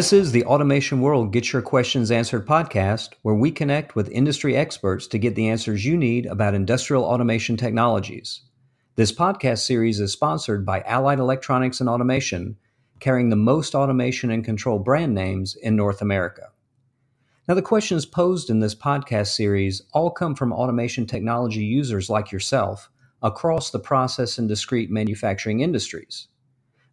This is the Automation World Get Your Questions Answered podcast, where we connect with industry experts to get the answers you need about industrial automation technologies. This podcast series is sponsored by Allied Electronics and Automation, carrying the most automation and control brand names in North America. Now, the questions posed in this podcast series all come from automation technology users like yourself across the process and discrete manufacturing industries.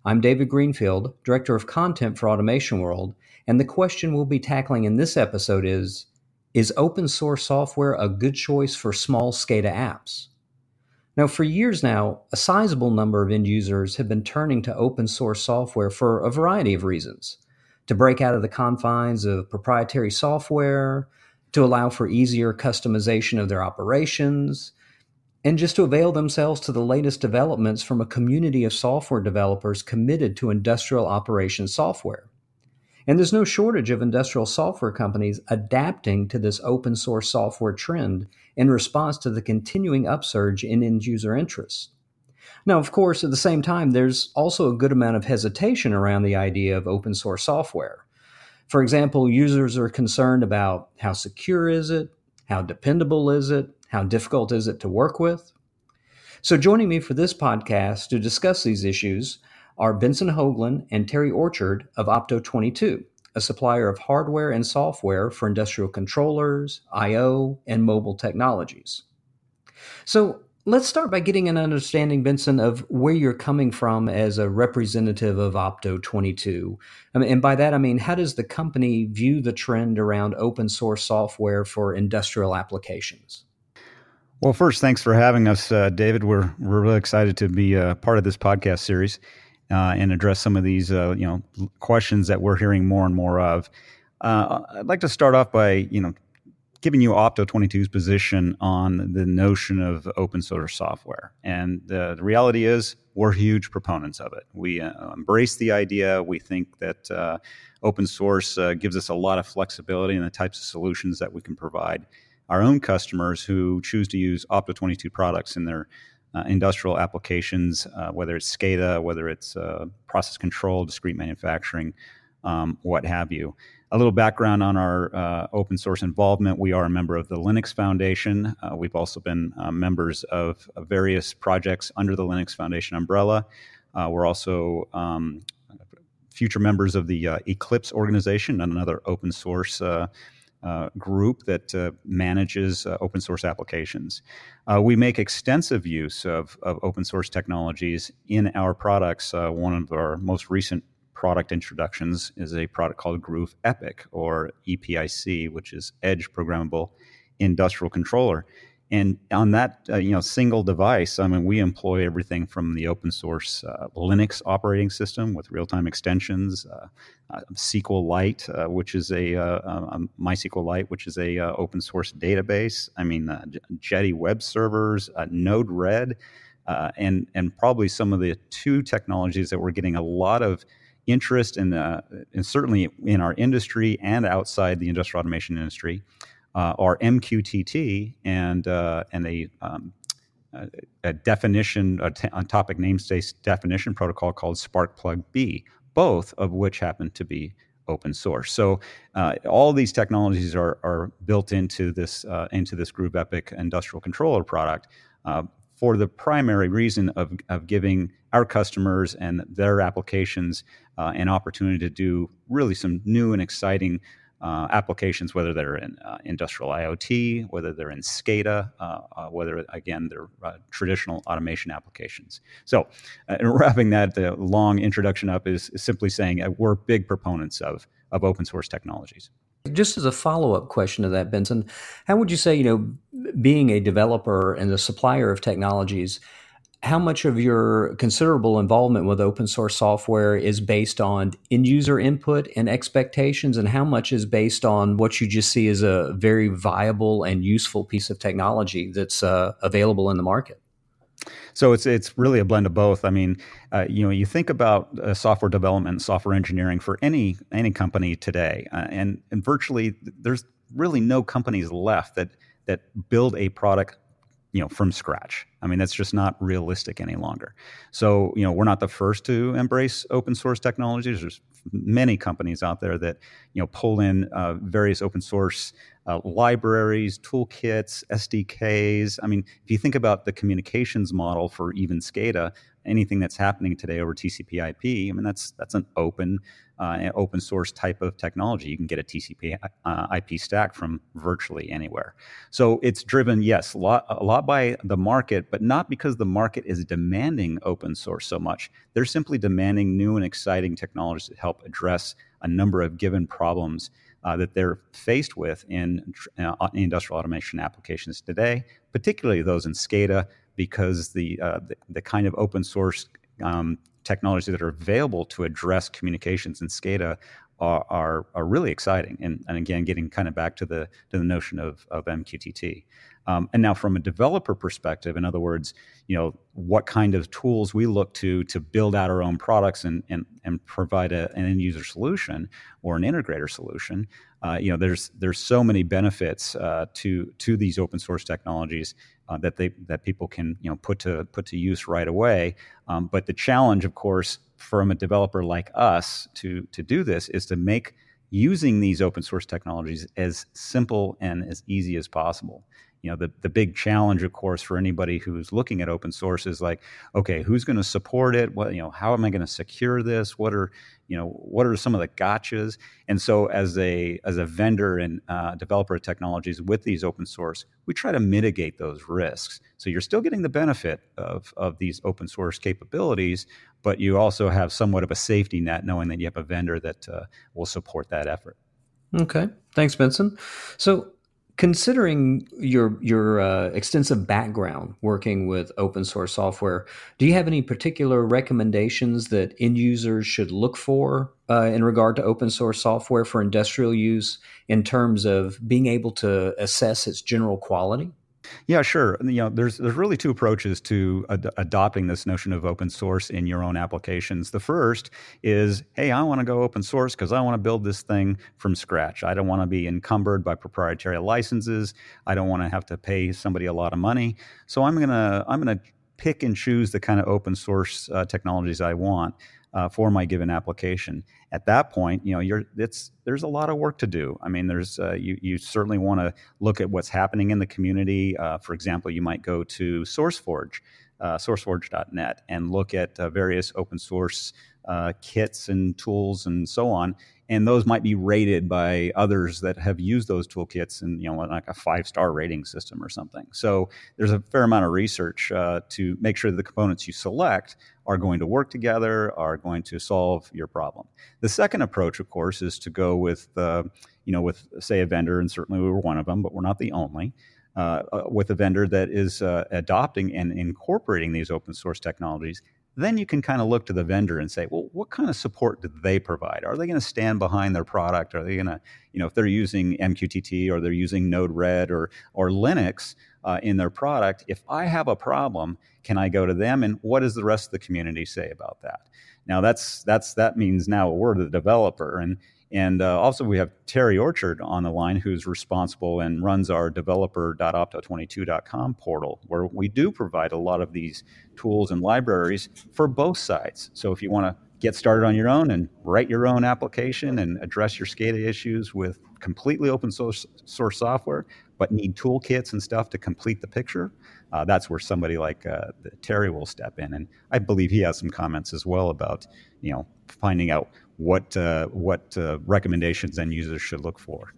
I'm David Greenfield, Director of Content for Automation World, and the question we'll be tackling in this episode is Is open source software a good choice for small SCADA apps? Now, for years now, a sizable number of end users have been turning to open source software for a variety of reasons to break out of the confines of proprietary software, to allow for easier customization of their operations, and just to avail themselves to the latest developments from a community of software developers committed to industrial operations software. And there's no shortage of industrial software companies adapting to this open source software trend in response to the continuing upsurge in end user interest. Now, of course, at the same time, there's also a good amount of hesitation around the idea of open source software. For example, users are concerned about how secure is it? How dependable is it? How difficult is it to work with? So, joining me for this podcast to discuss these issues are Benson Hougland and Terry Orchard of Opto22, a supplier of hardware and software for industrial controllers, I/O, and mobile technologies. So, let's start by getting an understanding, Benson, of where you're coming from as a representative of Opto22. I mean, and by that, I mean, how does the company view the trend around open source software for industrial applications? Well, first, thanks for having us, uh, David. We're we're really excited to be a part of this podcast series uh, and address some of these uh, you know questions that we're hearing more and more of. Uh, I'd like to start off by you know giving you Opto 22's position on the notion of open source software. And the, the reality is, we're huge proponents of it. We uh, embrace the idea. We think that uh, open source gives us a lot of flexibility in the types of solutions that we can provide our own customers who choose to use Opto 22 products in their uh, industrial applications, uh, whether it's SCADA, whether it's uh, process control, discrete manufacturing, um, what have you. A little background on our uh, open source involvement. We are a member of the Linux Foundation. Uh, we've also been uh, members of, various projects under the Linux Foundation umbrella. we're also um, future members of the Eclipse organization, another open source uh, group that uh, manages uh, open source applications. Uh, we make extensive use of, of, open source technologies in our products. Uh, one of our most recent product introductions is a product called groov Epic or EPIC, which is Edge Programmable Industrial Controller and on that uh, you know single device i mean we employ everything from the open source uh, linux operating system with real-time extensions uh, uh sqlite uh, which is a, uh, um, mysqlite which is a open source database. I mean jetty web servers node-red and and probably some of the two technologies that we're getting a lot of interest in, and certainly in our industry and outside the industrial automation industry uh, are MQTT and uh, and a, um, a, topic namespace definition protocol called Sparkplug B, both of which happen to be open source. So uh, all these technologies are, are built into this uh, into this groov Epic industrial controller product uh, for the primary reason of, of giving our customers and their applications uh, an opportunity to do really some new and exciting uh, applications, whether they're in uh, industrial IoT, whether they're in SCADA, uh, uh whether, again, they're uh, traditional automation applications. So, uh, wrapping that the long introduction up is, is simply saying we're big proponents of, of open source technologies. Just as a follow up question to that, Benson, how would you say, you know, being a developer and a supplier of technologies, how much of your considerable involvement with open source software is based on end user input and expectations, and how much is based on what you just see as a very viable and useful piece of technology that's uh, available in the market? So it's it's really a blend of both. I mean, uh, you know, you think about uh, software development, software engineering for any any company today, uh, and and virtually there's really no companies left that that build a product you know from scratch. I mean that's just not realistic any longer. So you know we're not the first to embrace open source technologies there's many companies out there that you know pull in uh, various open source uh, libraries toolkits sdks i mean if you think about the communications model for even scada anything that's happening today over tcp ip i mean that's that's an open uh, open source type of technology. You can get a TCP uh, IP stack from virtually anywhere. So it's driven, yes, a lot, a lot by the market, but not because the market is demanding open source so much. They're simply demanding new and exciting technologies that help address a number of given problems uh, that they're faced with in, uh, industrial automation applications today, particularly those in SCADA, because the, uh, the, the kind of open source um, technologies that are available to address communications in SCADA are, are, are, really exciting. And, and again, getting kind of back to the, to the notion of, of MQTT. Um, and now, from a developer perspective, in other words, you know, what kind of tools we look to to build out our own products and and, and provide a, an end user solution or an integrator solution. Uh, you know, there's there's so many benefits uh, to to these open source technologies uh, that they that people can you know put to put to use right away. Um, but the challenge, of course, from a developer like us to to do this is to make using these open source technologies as simple and as easy as possible you know the, the big challenge of course for anybody who's looking at open source is like okay who's going to support it? What you know how am i going to secure this? What are you know what are some of the gotchas? And so as a as a vendor and uh, developer of technologies with these open source we try to mitigate those risks. So you're still getting the benefit of of these open source capabilities but you also have somewhat of a safety net knowing that you have a vendor that uh, will support that effort. Okay. Thanks benson. So Considering your your uh, extensive background working with open source software, do you have any particular recommendations that end users should look for uh, in regard to open source software for industrial use in terms of being able to assess its general quality? Yeah, sure. You know, there's there's really two approaches to ad- adopting this notion of open source in your own applications. The first is, hey, I want to go open source because I want to build this thing from scratch. I don't want to be encumbered by proprietary licenses. I don't want to have to pay somebody a lot of money. So I'm gonna I'm gonna pick and choose the kind of open source uh, technologies I want uh, for my given application. At that point, you know, you're it's there's a lot of work to do. I mean, there's uh, you you certainly want to look at what's happening in the community. Uh, for example, you might go to SourceForge, uh, SourceForge.net, and look at uh, various open source uh, kits and tools and so on and those might be rated by others that have used those toolkits and you know like a five star rating system or something. So there's a fair amount of research uh, to make sure that the components you select are going to work together are going to solve your problem. The second approach of course is to go with uh, you know with say a vendor and certainly we were one of them but we're not the only uh, uh with a vendor that is uh, adopting and incorporating these open source technologies then you can kind of look to the vendor and say, well, what kind of support do they provide? Are they going to stand behind their product? Are they going to, you know, if they're using MQTT or they're using Node-RED or or Linux uh, in their product, if I have a problem, can I go to them? And what does the rest of the community say about that? Now that's that's that means now we're the developer, and and uh, also, we have Terry Orchard on the line, who's responsible and runs our developer.opto22.com portal, where we do provide a lot of these tools and libraries for both sides. So, if you want to get started on your own and write your own application and address your SCADA issues with completely open source, source software, but need toolkits and stuff to complete the picture, uh, that's where somebody like uh, Terry will step in. And I believe he has some comments as well about, you know, finding out what uh, what uh, recommendations end users should look for.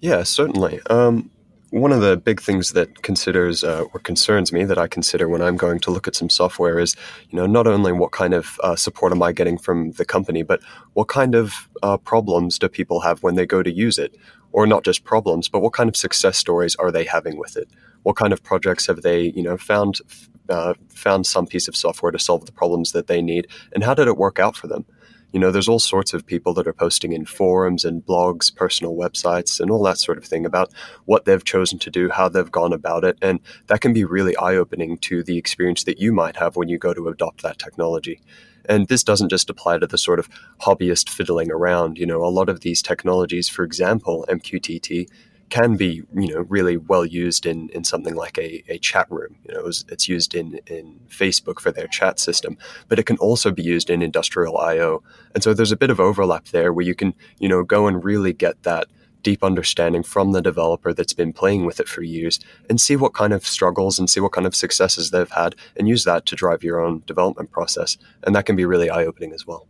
Yeah, certainly. Um, one of the big things that considers uh, or concerns me that I consider when I'm going to look at some software is, you know, not only what kind of uh, support am I getting from the company, but what kind of uh, problems do people have when they go to use it, or not just problems, but what kind of success stories are they having with it? What kind of projects have they, you know, found uh, found some piece of software to solve the problems that they need, and how did it work out for them? You know, there's all sorts of people that are posting in forums and blogs, personal websites, and all that sort of thing about what they've chosen to do, how they've gone about it. And that can be really eye opening to the experience that you might have when you go to adopt that technology. And this doesn't just apply to the sort of hobbyist fiddling around. You know, a lot of these technologies, for example, MQTT, can be you know really well used in in something like a, a chat room. You know it's, it's used in in facebook for their chat system but it can also be used in industrial io and so there's a bit of overlap there where you can you know go and really get that deep understanding from the developer that's been playing with it for years and see what kind of struggles and see what kind of successes they've had and use that to drive your own development process. And that can be really eye-opening as well.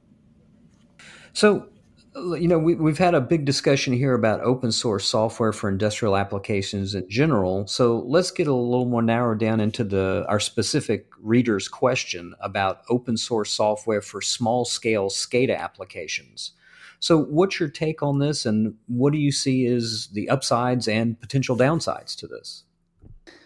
So you know, we, we've had a big discussion here about open source software for industrial applications in general. So let's get a little more narrowed down into the our specific reader's question about open source software for small scale SCADA applications. So, what's your take on this, and what do you see as the upsides and potential downsides to this?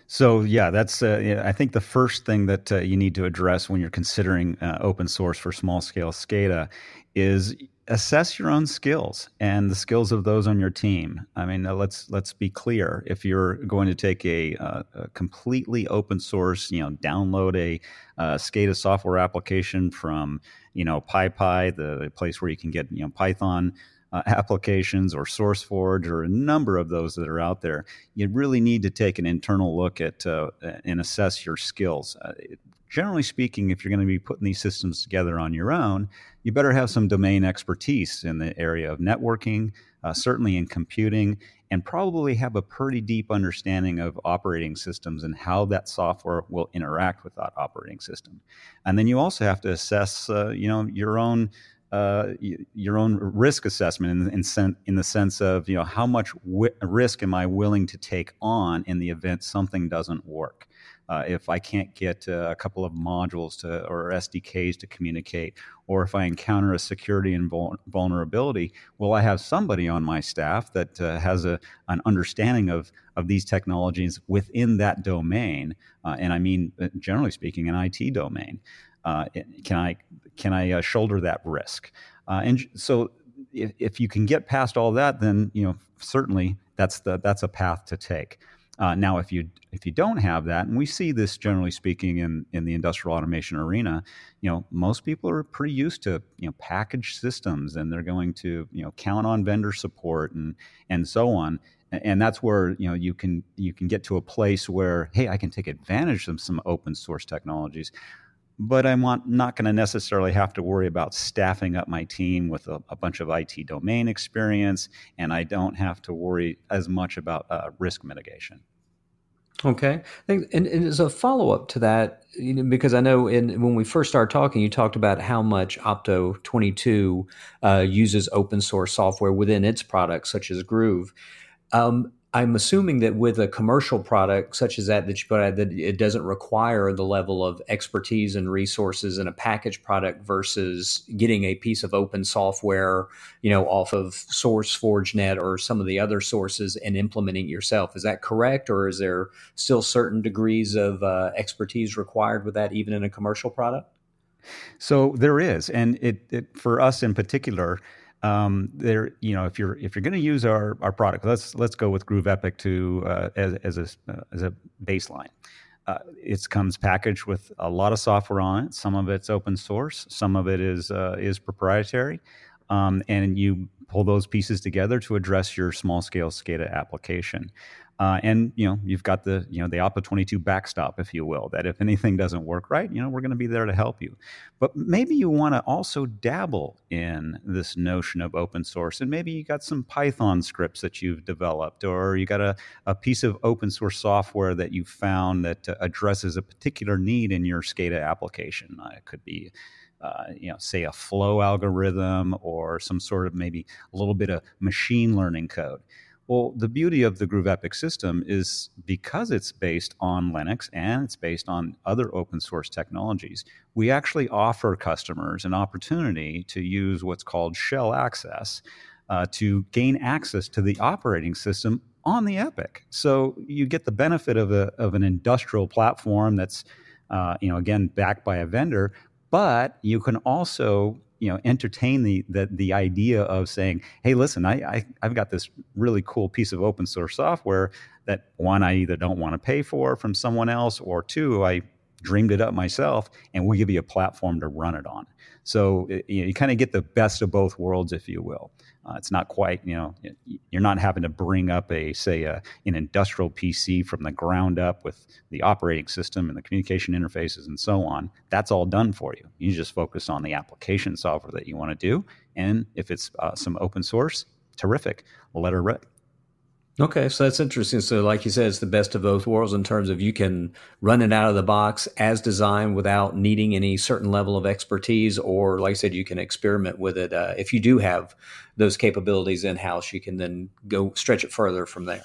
So yeah, that's uh, I think the first thing that uh, you need to address when you're considering uh, open source for small scale SCADA is assess your own skills and the skills of those on your team. I mean, let's let's be clear. If you're going to take a, uh, a completely open source, you know, download a uh, SCADA software application from you know PyPI, the place where you can get you know Python. Uh, applications or SourceForge or a number of those that are out there, you really need to take an internal look at uh, and assess your skills. Uh, generally speaking, if you're going to be putting these systems together on your own, you better have some domain expertise in the area of networking, uh, certainly in computing, and probably have a pretty deep understanding of operating systems and how that software will interact with that operating system. And then you also have to assess, uh, you know, your own. Uh, your own risk assessment in, in, sen- in, the sense of you know how much wi- risk am I willing to take on in the event something doesn't work uh, if I can't get uh, a couple of modules to or SDKs to communicate, or if I encounter a security and vul- vulnerability, will I have somebody on my staff that uh, has a, an understanding of, of these technologies within that domain? Uh, and I mean, uh, generally speaking, an IT domain. Uh, can I can I shoulder that risk? and so, if, if you can get past all that, then you know certainly that's the that's a path to take. Uh, now, if you if you don't have that, and we see this generally speaking in in the industrial automation arena, you know most people are pretty used to you know packaged systems, and they're going to you know count on vendor support and and so on. And that's where you know you can you can get to a place where hey, I can take advantage of some open source technologies but I'm not going to necessarily have to worry about staffing up my team with a, a, bunch of IT domain experience, and I don't have to worry as much about uh, risk mitigation. Okay, and, and as a follow up to that, you know, because I know in when we first started talking, you talked about how much Opto twenty two uh, uses open source software within its products, such as groov. Um, I'm assuming that with a commercial product such as that that you put out, that it doesn't require the level of expertise and resources in a packaged product versus getting a piece of open software, you know, off of SourceForgeNet or some of the other sources and implementing yourself. Is that correct, or is there still certain degrees of uh, expertise required with that, even in a commercial product? So there is, and it, it for us in particular um, there, you know, if you're if you're going to use our, our product, let's let's go with groov Epic to uh, as as a uh, as a baseline. Uh, it comes packaged with a lot of software on it. Some of it's open source, some of it is uh, is proprietary, um, and you pull those pieces together to address your small scale SCADA application. Uh, and you know you've got the you know the Opto 22 backstop, if you will, that if anything doesn't work right, you know we're going to be there to help you. But maybe you want to also dabble in this notion of open source, and maybe you got some Python scripts that you've developed, or you got a, a piece of open source software that you found that addresses a particular need in your SCADA application. Uh, it could be uh, you know, say a flow algorithm or some sort of maybe a little bit of machine learning code. Well, the beauty of the groov Epic system is because it's based on Linux and it's based on other open source technologies, we actually offer customers an opportunity to use what's called shell access uh, to gain access to the operating system on the Epic. So you get the benefit of, a, of an industrial platform that's, uh, you know, again, backed by a vendor, but you can also you know entertain the the, the idea of saying hey listen I, I i've got this really cool piece of open source software that one i either don't want to pay for from someone else or two i dreamed it up myself, and we'll give you a platform to run it on. So you, know, you kind of get the best of both worlds, if you will. Uh, it's not quite, you know, you're not having to bring up a, say, a, an industrial PC from the ground up with the operating system and the communication interfaces and so on. That's all done for you. You just focus on the application software that you want to do. And if it's uh, some open source, terrific. Let her rip. Okay, so that's interesting. So, like you said, it's the best of both worlds in terms of you can run it out of the box as designed without needing any certain level of expertise, or like I said, you can experiment with it. Uh, if you do have those capabilities in house, you can then go stretch it further from there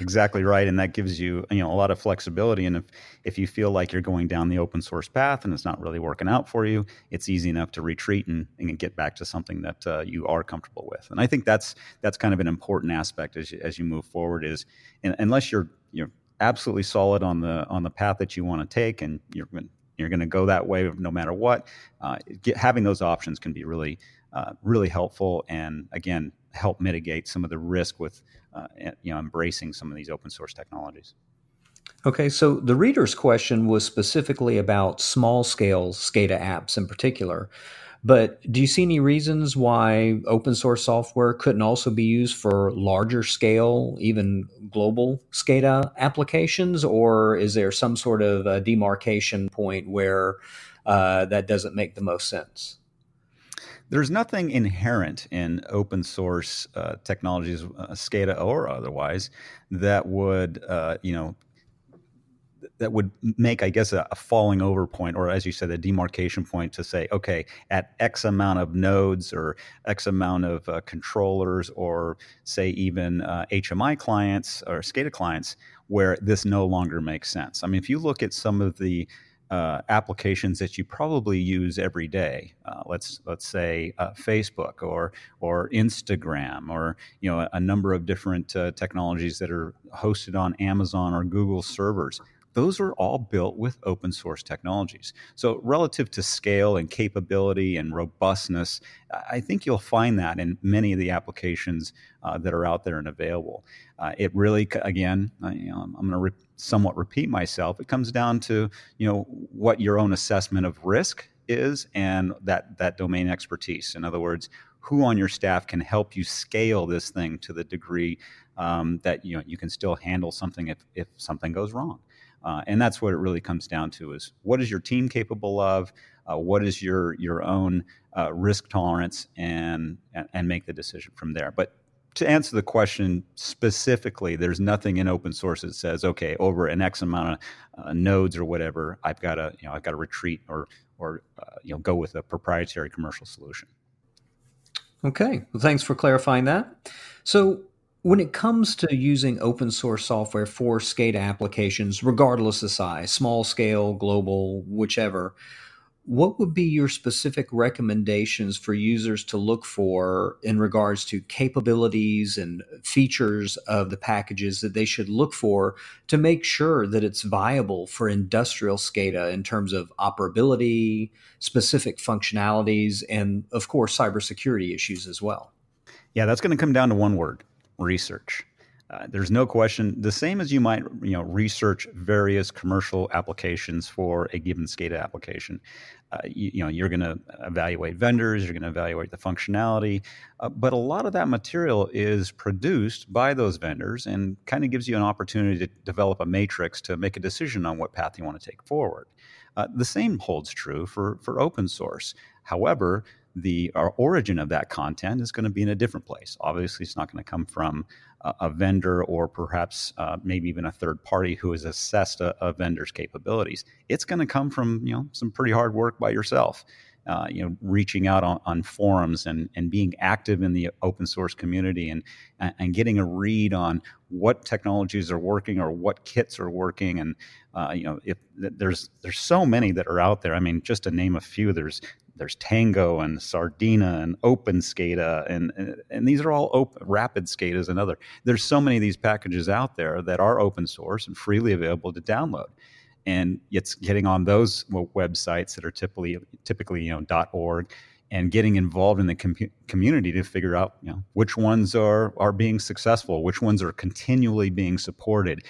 exactly right and that gives you you know a lot of flexibility and if if you feel like you're going down the open source path and it's not really working out for you it's easy enough to retreat and, and get back to something that uh, you are comfortable with. And i think that's that's kind of an important aspect as you, as you move forward is unless you're you're absolutely solid on the on the path that you want to take and you're you're going to go that way no matter what uh, get, having those options can be really uh, really helpful. And again help mitigate some of the risk with uh, you know embracing some of these open source technologies. Okay, so the reader's question was specifically about small scale SCADA apps in particular. But do you see any reasons why open source software couldn't also be used for larger scale, even global SCADA applications? Or is there some sort of demarcation point where uh, that doesn't make the most sense? There's nothing inherent in open source uh, technologies, uh, SCADA or otherwise, that would uh, you know that would make, I guess, a, a, falling over point, or as you said, a demarcation point to say, okay, at X amount of nodes or X amount of uh, controllers, or say even HMI uh, clients or SCADA clients, where this no longer makes sense. I mean, if you look at some of the uh, applications that you probably use every day. Uh, let's let's say uh, Facebook or or Instagram or you know a, a number of different uh, technologies that are hosted on Amazon or Google servers those are all built with open source technologies. So, relative to scale and capability and robustness, I think you'll find that in many of the applications uh, that are out there and available. It really, again, know, I'm going to somewhat repeat myself. It comes down to you know what your own assessment of risk is and that that domain expertise. In other words, who on your staff can help you scale this thing to the degree um, that you know you can still handle something if if something goes wrong. Uh, and that's what it really comes down to: is what is your team capable of? Uh, what is your your own uh, risk tolerance, and, and and make the decision from there. But to answer the question specifically, there's nothing in open source that says, okay, over an X amount of uh, nodes or whatever, I've got to, you know, I've got to retreat or, or, uh, you know, go with a proprietary commercial solution. Okay, well, thanks for clarifying that. So, when it comes to using open source software for SCADA applications, regardless of size, small scale, global, whichever, what would be your specific recommendations for users to look for in regards to capabilities and features of the packages that they should look for to make sure that it's viable for industrial SCADA in terms of operability, specific functionalities, and of course, cybersecurity issues as well? Yeah, that's going to come down to one word research. Uh, there's no question. The same as you might, you know, research various commercial applications for a given SCADA application. Uh, you, you, know, you're going to evaluate vendors, you're going to evaluate the functionality, uh, but a lot of that material is produced by those vendors and kind of gives you an opportunity to develop a matrix to make a decision on what path you want to take forward. Uh, the same holds true for for open source. However, the origin of that content is going to be in a different place. Obviously, it's not going to come from a, vendor or perhaps uh, maybe even a third party who has assessed a, a vendor's capabilities. It's going to come from you know some pretty hard work by yourself. Uh, you know, reaching out on, on, forums and, and being active in the open source community and, and getting a read on what technologies are working or what kits are working. And, uh, you know, if there's, there's so many that are out there. I mean, just to name a few, there's there's Tango and Sardana and Open SCADA, and, and these are all open, Rapid SCADA is another. There's so many of these packages out there that are open source and freely available to download. And it's getting on those websites that are typically typically you know .org and getting involved in the com- community to figure out you know which ones are are being successful, which ones are continually being supported,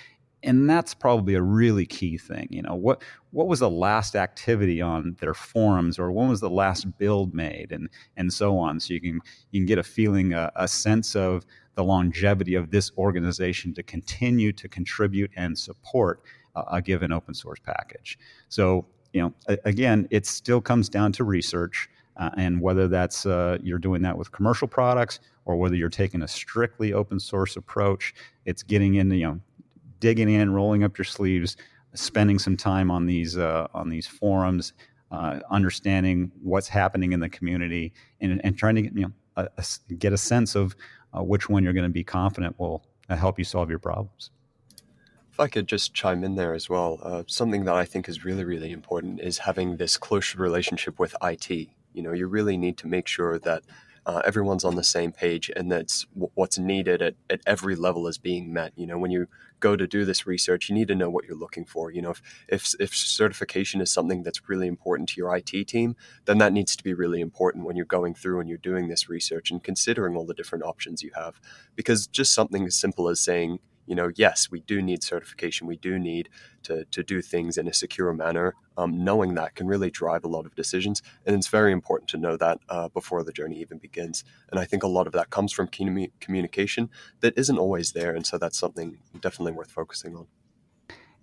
and that's probably a really key thing. You know, what what was the last activity on their forums, or when was the last build made, and and so on. So you can you can get a feeling, a, a sense of the longevity of this organization to continue to contribute and support a, a given open source package. So you know, a, again, it still comes down to research. Uh, and whether that's uh, you're doing that with commercial products or whether you're taking a strictly open source approach, it's getting into you know digging in, rolling up your sleeves, spending some time on these uh, on these forums, uh, understanding what's happening in the community, and, and trying to get, you know a, a, get a sense of uh, which one you're going to be confident will uh, help you solve your problems. If I could just chime in there as well, uh, something that I think is really really important is having this close relationship with IT. You know, you really need to make sure that uh, everyone's on the same page and that's w- what's needed at, at every level is being met. You know when you go to do this research you need to know what you're looking for. You know if, if if certification is something that's really important to your IT team then that needs to be really important when you're going through and you're doing this research and considering all the different options you have. Because just something as simple as saying you know, yes, we do need certification. We do need to, to do things in a secure manner. Um, knowing that can really drive a lot of decisions. And it's very important to know that uh, before the journey even begins. And I think a lot of that comes from communication that isn't always there. And so that's something definitely worth focusing on.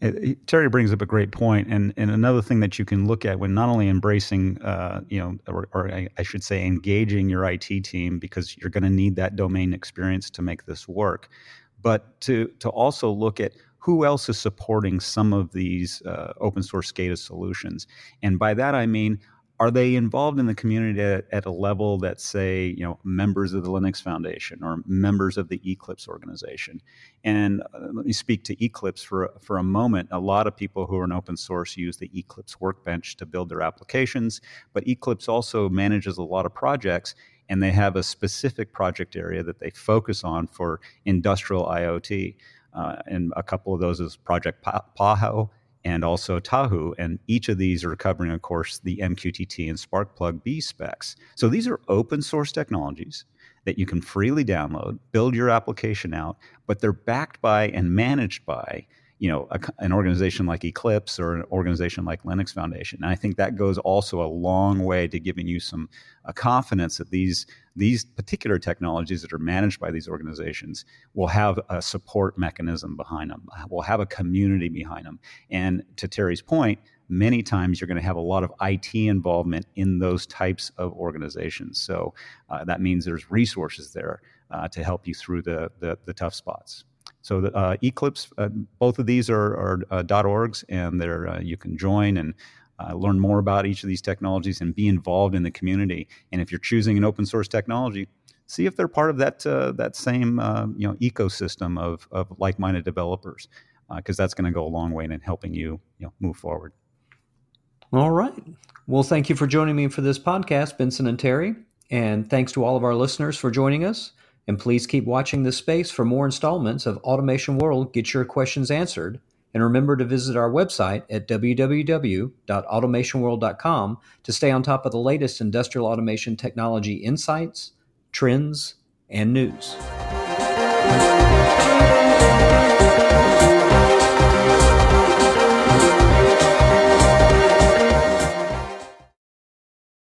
It, Terry brings up a great point, and and another thing that you can look at when not only embracing, uh, you know, or, or I, I, should say, engaging your IT team because you're going to need that domain experience to make this work, but to to also look at who else is supporting some of these uh, open source SCADA solutions. And by that I mean, are they involved in the community at, at, a level that say you know members of the linux foundation or members of the eclipse organization? And uh, let me speak to eclipse for, for a moment. A lot of people who are in open source use the eclipse workbench to build their applications but eclipse also manages a lot of projects and they have a specific project area that they focus on for industrial IoT. Uh, and a couple of those is Project Paho and also Tahu. And each of these are covering, of course, the MQTT and Sparkplug B specs. So these are open source technologies that you can freely download, build your application out, but they're backed by and managed by you know a, an organization like Eclipse or an organization like Linux Foundation. And I think that goes also a long way to giving you some uh, confidence that these these particular technologies that are managed by these organizations will have a support mechanism behind them, will have a community behind them. And to Terry's point, many times you're going to have a lot of IT involvement in those types of organizations. So uh, that means there's resources there uh, to help you through the, the, the tough spots. So the, uh, Eclipse, uh, both of these are, are uh, .orgs, and they're uh, you can join and uh, learn more about each of these technologies and be involved in the community. And if you're choosing an open source technology, see if they're part of that that same you know ecosystem of, of like-minded developers, because that's going to go a long way in helping you you know move forward. All right. Well, thank you for joining me for this podcast, Benson and Terry. And thanks to all of our listeners for joining us. And please keep watching this space for more installments of Automation World Get Your Questions Answered. And remember to visit our website at www.automationworld.com to stay on top of the latest industrial automation technology insights, trends, and news.